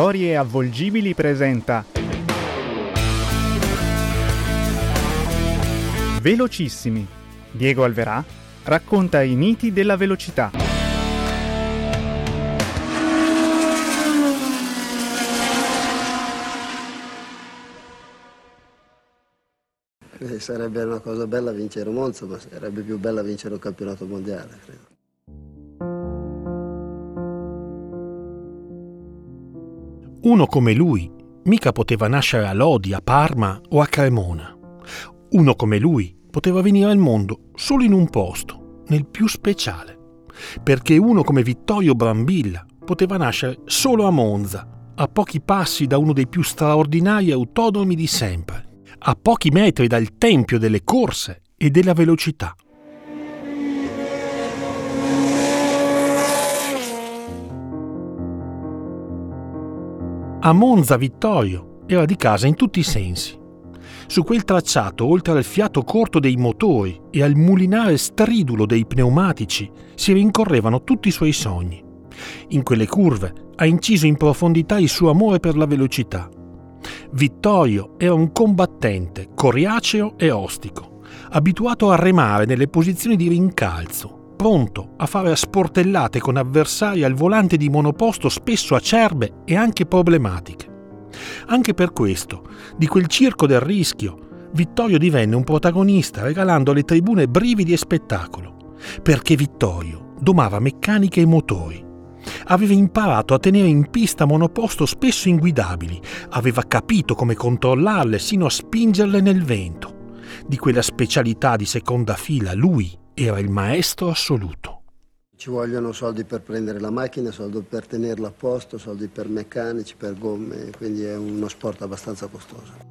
Storie avvolgibili presenta Velocissimi. Diego Alverà racconta i miti della velocità. Eh, sarebbe una cosa bella vincere Monza, ma sarebbe più bella vincere un campionato mondiale, credo. Uno come lui mica poteva nascere a Lodi, a Parma o a Cremona. Uno come lui poteva venire al mondo solo in un posto, nel più speciale. Perché uno come Vittorio Brambilla poteva nascere solo a Monza, a pochi passi da uno dei più straordinari autodromi di sempre, a pochi metri dal tempio delle corse e della velocità. A Monza Vittorio era di casa in tutti i sensi. Su quel tracciato, oltre al fiato corto dei motori e al mulinare stridulo dei pneumatici, si rincorrevano tutti i suoi sogni. In quelle curve ha inciso in profondità il suo amore per la velocità. Vittorio era un combattente, coriaceo e ostico, abituato a remare nelle posizioni di rincalzo, pronto a fare a sportellate con avversari al volante di monoposto spesso acerbe e anche problematiche. Anche per questo, di quel circo del rischio, Vittorio divenne un protagonista regalando alle tribune brividi e spettacolo, perché Vittorio domava meccaniche e motori. Aveva imparato a tenere in pista monoposto spesso inguidabili, aveva capito come controllarle sino a spingerle nel vento. Di quella specialità di seconda fila lui era il maestro assoluto. Ci vogliono soldi per prendere la macchina, soldi per tenerla a posto, soldi per meccanici, per gomme, quindi è uno sport abbastanza costoso.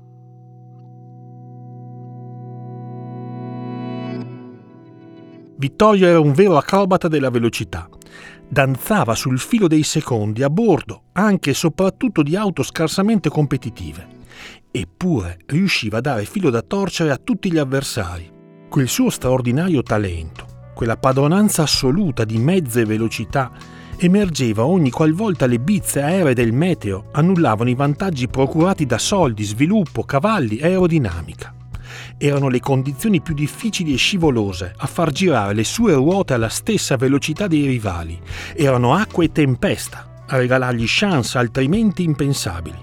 Vittorio era un vero acrobata della velocità. Danzava sul filo dei secondi a bordo anche e soprattutto di auto scarsamente competitive. Eppure riusciva a dare filo da torcere a tutti gli avversari Quel suo straordinario talento, quella padronanza assoluta di mezze velocità, emergeva ogni qualvolta le bizze aeree del meteo annullavano i vantaggi procurati da soldi, sviluppo, cavalli e aerodinamica. Erano le condizioni più difficili e scivolose a far girare le sue ruote alla stessa velocità dei rivali. Erano acqua e tempesta a regalargli chance altrimenti impensabili.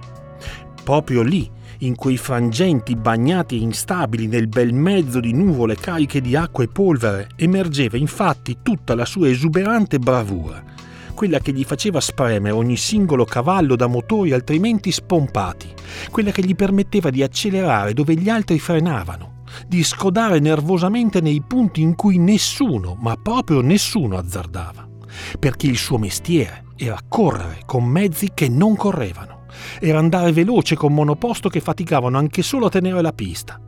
Proprio lì in quei frangenti bagnati e instabili nel bel mezzo di nuvole cariche di acqua e polvere, emergeva infatti tutta la sua esuberante bravura, quella che gli faceva spremere ogni singolo cavallo da motori altrimenti spompati, quella che gli permetteva di accelerare dove gli altri frenavano, di scodare nervosamente nei punti in cui nessuno, ma proprio nessuno azzardava, perché il suo mestiere era correre con mezzi che non correvano era andare veloce con monoposto che faticavano anche solo a tenere la pista.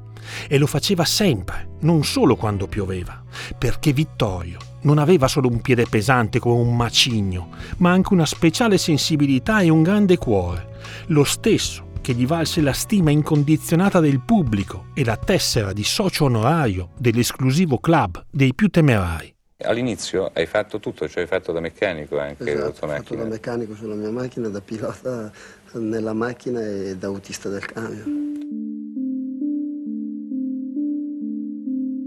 E lo faceva sempre, non solo quando pioveva, perché Vittorio non aveva solo un piede pesante come un macigno, ma anche una speciale sensibilità e un grande cuore, lo stesso che gli valse la stima incondizionata del pubblico e la tessera di socio onorario dell'esclusivo club dei più temerari. All'inizio hai fatto tutto, cioè hai fatto da meccanico anche esatto, la tua macchina? Ho fatto da meccanico sulla mia macchina, da pilota nella macchina e da autista del camion.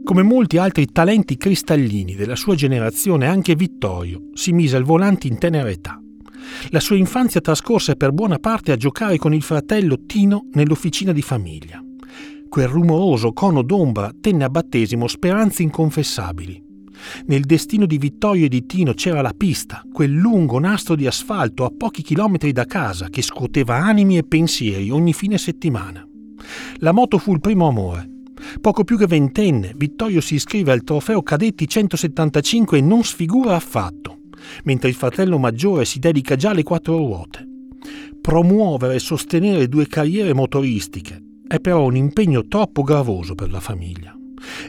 Come molti altri talenti cristallini della sua generazione, anche Vittorio si mise al volante in tenera età. La sua infanzia trascorse per buona parte a giocare con il fratello Tino nell'officina di famiglia. Quel rumoroso cono d'ombra tenne a battesimo speranze inconfessabili. Nel destino di Vittorio e di Tino c'era la pista, quel lungo nastro di asfalto a pochi chilometri da casa che scuoteva animi e pensieri ogni fine settimana. La moto fu il primo amore. Poco più che ventenne, Vittorio si iscrive al trofeo Cadetti 175 e non sfigura affatto, mentre il fratello maggiore si dedica già alle quattro ruote. Promuovere e sostenere due carriere motoristiche è però un impegno troppo gravoso per la famiglia.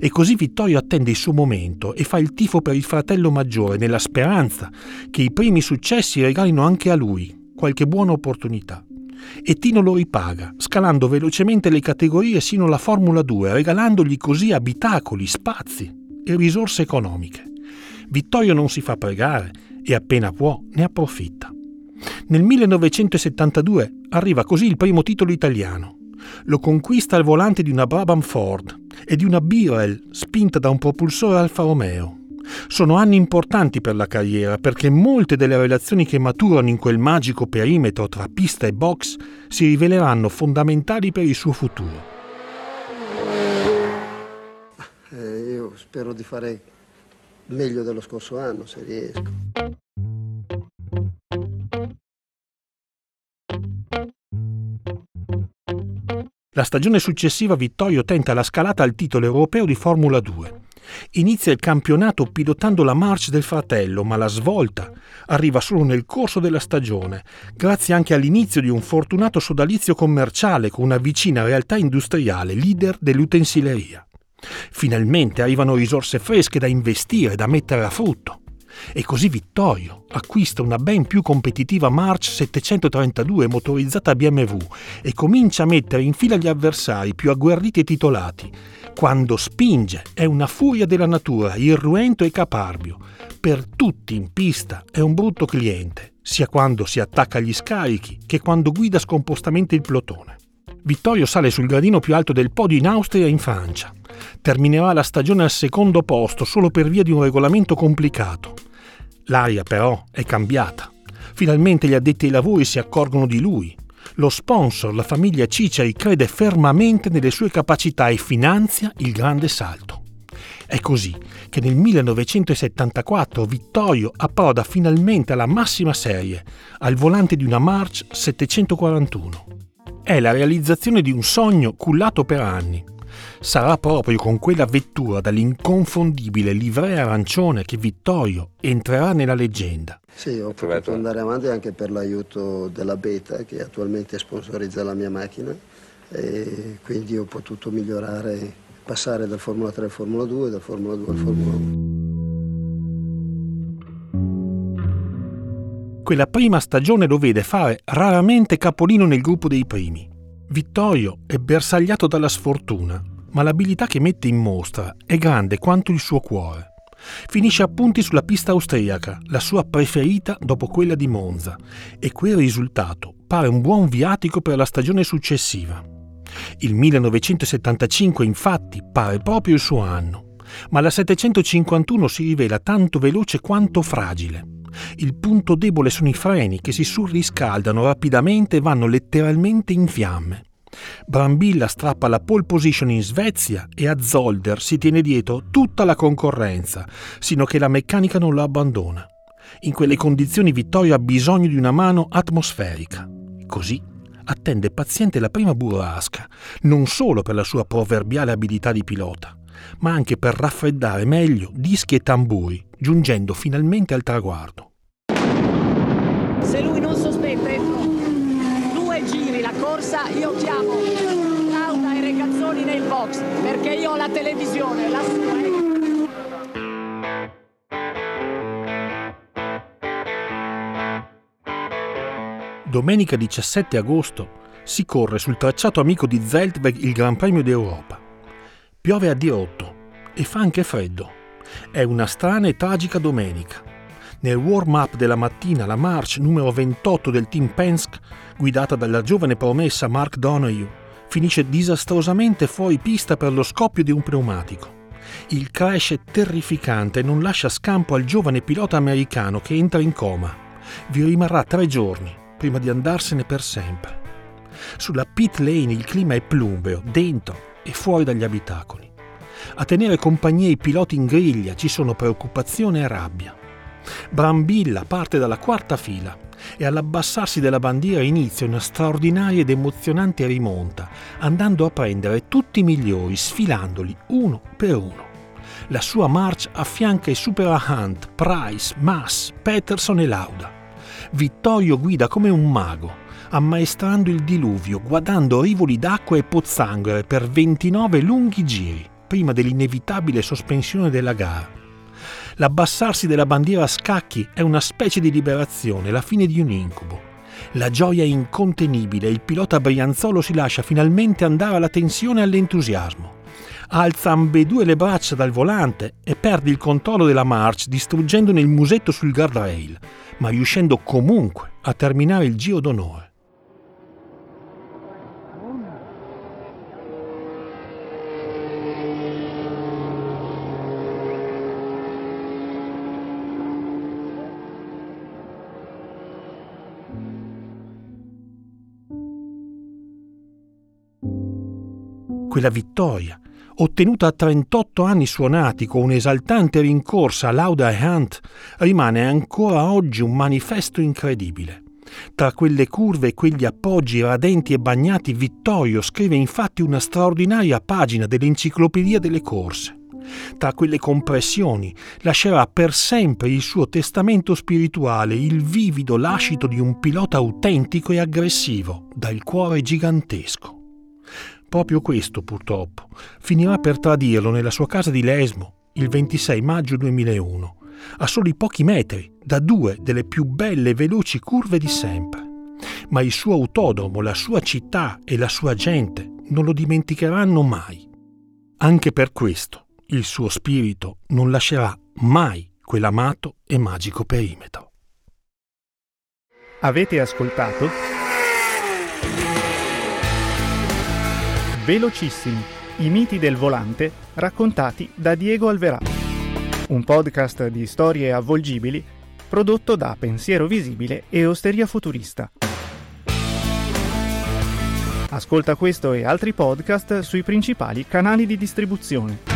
E così Vittorio attende il suo momento e fa il tifo per il fratello maggiore nella speranza che i primi successi regalino anche a lui qualche buona opportunità. E Tino lo ripaga, scalando velocemente le categorie sino alla Formula 2, regalandogli così abitacoli, spazi e risorse economiche. Vittorio non si fa pregare e appena può ne approfitta. Nel 1972 arriva così il primo titolo italiano. Lo conquista al volante di una Brabham Ford e di una Birel spinta da un propulsore Alfa Romeo. Sono anni importanti per la carriera perché molte delle relazioni che maturano in quel magico perimetro tra pista e box si riveleranno fondamentali per il suo futuro. Eh, io spero di fare meglio dello scorso anno se riesco. La stagione successiva Vittorio tenta la scalata al titolo europeo di Formula 2. Inizia il campionato pilotando la March del fratello, ma la svolta arriva solo nel corso della stagione, grazie anche all'inizio di un fortunato sodalizio commerciale con una vicina realtà industriale leader dell'utensileria. Finalmente arrivano risorse fresche da investire, da mettere a frutto. E così Vittorio acquista una ben più competitiva March 732 motorizzata BMW e comincia a mettere in fila gli avversari più agguerriti e titolati. Quando spinge è una furia della natura, irruento e caparbio. Per tutti in pista è un brutto cliente, sia quando si attacca agli scarichi che quando guida scompostamente il plotone. Vittorio sale sul gradino più alto del podio in Austria e in Francia. Terminerà la stagione al secondo posto solo per via di un regolamento complicato. L'aria però è cambiata. Finalmente gli addetti ai lavori si accorgono di lui. Lo sponsor, la famiglia Ciceri, crede fermamente nelle sue capacità e finanzia il grande salto. È così che nel 1974 Vittorio approda finalmente alla massima serie, al volante di una March 741. È la realizzazione di un sogno cullato per anni, sarà proprio con quella vettura dall'inconfondibile livrea arancione che Vittorio entrerà nella leggenda. Sì, ho potuto andare avanti anche per l'aiuto della Beta che attualmente sponsorizza la mia macchina e quindi ho potuto migliorare, passare dal Formula 3 al Formula 2 dal Formula 2 al Formula 1. Quella prima stagione lo vede fare raramente capolino nel gruppo dei primi. Vittorio è bersagliato dalla sfortuna ma l'abilità che mette in mostra è grande quanto il suo cuore. Finisce a punti sulla pista austriaca, la sua preferita dopo quella di Monza, e quel risultato pare un buon viatico per la stagione successiva. Il 1975 infatti pare proprio il suo anno, ma la 751 si rivela tanto veloce quanto fragile. Il punto debole sono i freni che si surriscaldano rapidamente e vanno letteralmente in fiamme. Brambilla strappa la pole position in Svezia e a Zolder si tiene dietro tutta la concorrenza, sino che la meccanica non lo abbandona. In quelle condizioni Vittorio ha bisogno di una mano atmosferica. Così attende paziente la prima burrasca, non solo per la sua proverbiale abilità di pilota, ma anche per raffreddare meglio dischi e tamburi, giungendo finalmente al traguardo. Se lui non sospetta due giri la corsa, io chiamo Lauda e Regazzoni nel box, perché io ho la televisione, la sua è... Domenica 17 agosto si corre sul tracciato amico di Zeltweg il Gran Premio d'Europa. Piove a dirotto e fa anche freddo. È una strana e tragica domenica. Nel warm-up della mattina la march numero 28 del team Penske, guidata dalla giovane promessa Mark Donoghue, finisce disastrosamente fuori pista per lo scoppio di un pneumatico. Il crash è terrificante e non lascia scampo al giovane pilota americano che entra in coma. Vi rimarrà tre giorni prima di andarsene per sempre. Sulla pit lane il clima è plumbeo, dentro e fuori dagli abitacoli. A tenere compagnia i piloti in griglia ci sono preoccupazione e rabbia. Brambilla parte dalla quarta fila e all'abbassarsi della bandiera inizia una straordinaria ed emozionante rimonta, andando a prendere tutti i migliori, sfilandoli uno per uno. La sua marcia affianca e supera Hunt, Price, Mass, Peterson e Lauda. Vittorio guida come un mago, ammaestrando il diluvio, guardando rivoli d'acqua e pozzanghere per 29 lunghi giri, prima dell'inevitabile sospensione della gara. L'abbassarsi della bandiera a scacchi è una specie di liberazione, la fine di un incubo. La gioia è incontenibile il pilota Brianzolo si lascia finalmente andare alla tensione e all'entusiasmo. Alza ambedue le braccia dal volante e perde il controllo della marcia distruggendone il musetto sul guardrail, ma riuscendo comunque a terminare il giro d'onore. Quella vittoria, ottenuta a 38 anni suonati con un'esaltante rincorsa a Lauda e Hunt, rimane ancora oggi un manifesto incredibile. Tra quelle curve e quegli appoggi radenti e bagnati, Vittorio scrive infatti una straordinaria pagina dell'enciclopedia delle corse. Tra quelle compressioni lascerà per sempre il suo testamento spirituale, il vivido lascito di un pilota autentico e aggressivo, dal cuore gigantesco. Proprio questo, purtroppo, finirà per tradirlo nella sua casa di Lesmo il 26 maggio 2001, a soli pochi metri da due delle più belle e veloci curve di sempre. Ma il suo autodromo, la sua città e la sua gente non lo dimenticheranno mai. Anche per questo il suo spirito non lascerà mai quell'amato e magico perimetro. Avete ascoltato? Velocissimi, i miti del volante raccontati da Diego Alverà. Un podcast di storie avvolgibili prodotto da Pensiero Visibile e Osteria Futurista. Ascolta questo e altri podcast sui principali canali di distribuzione.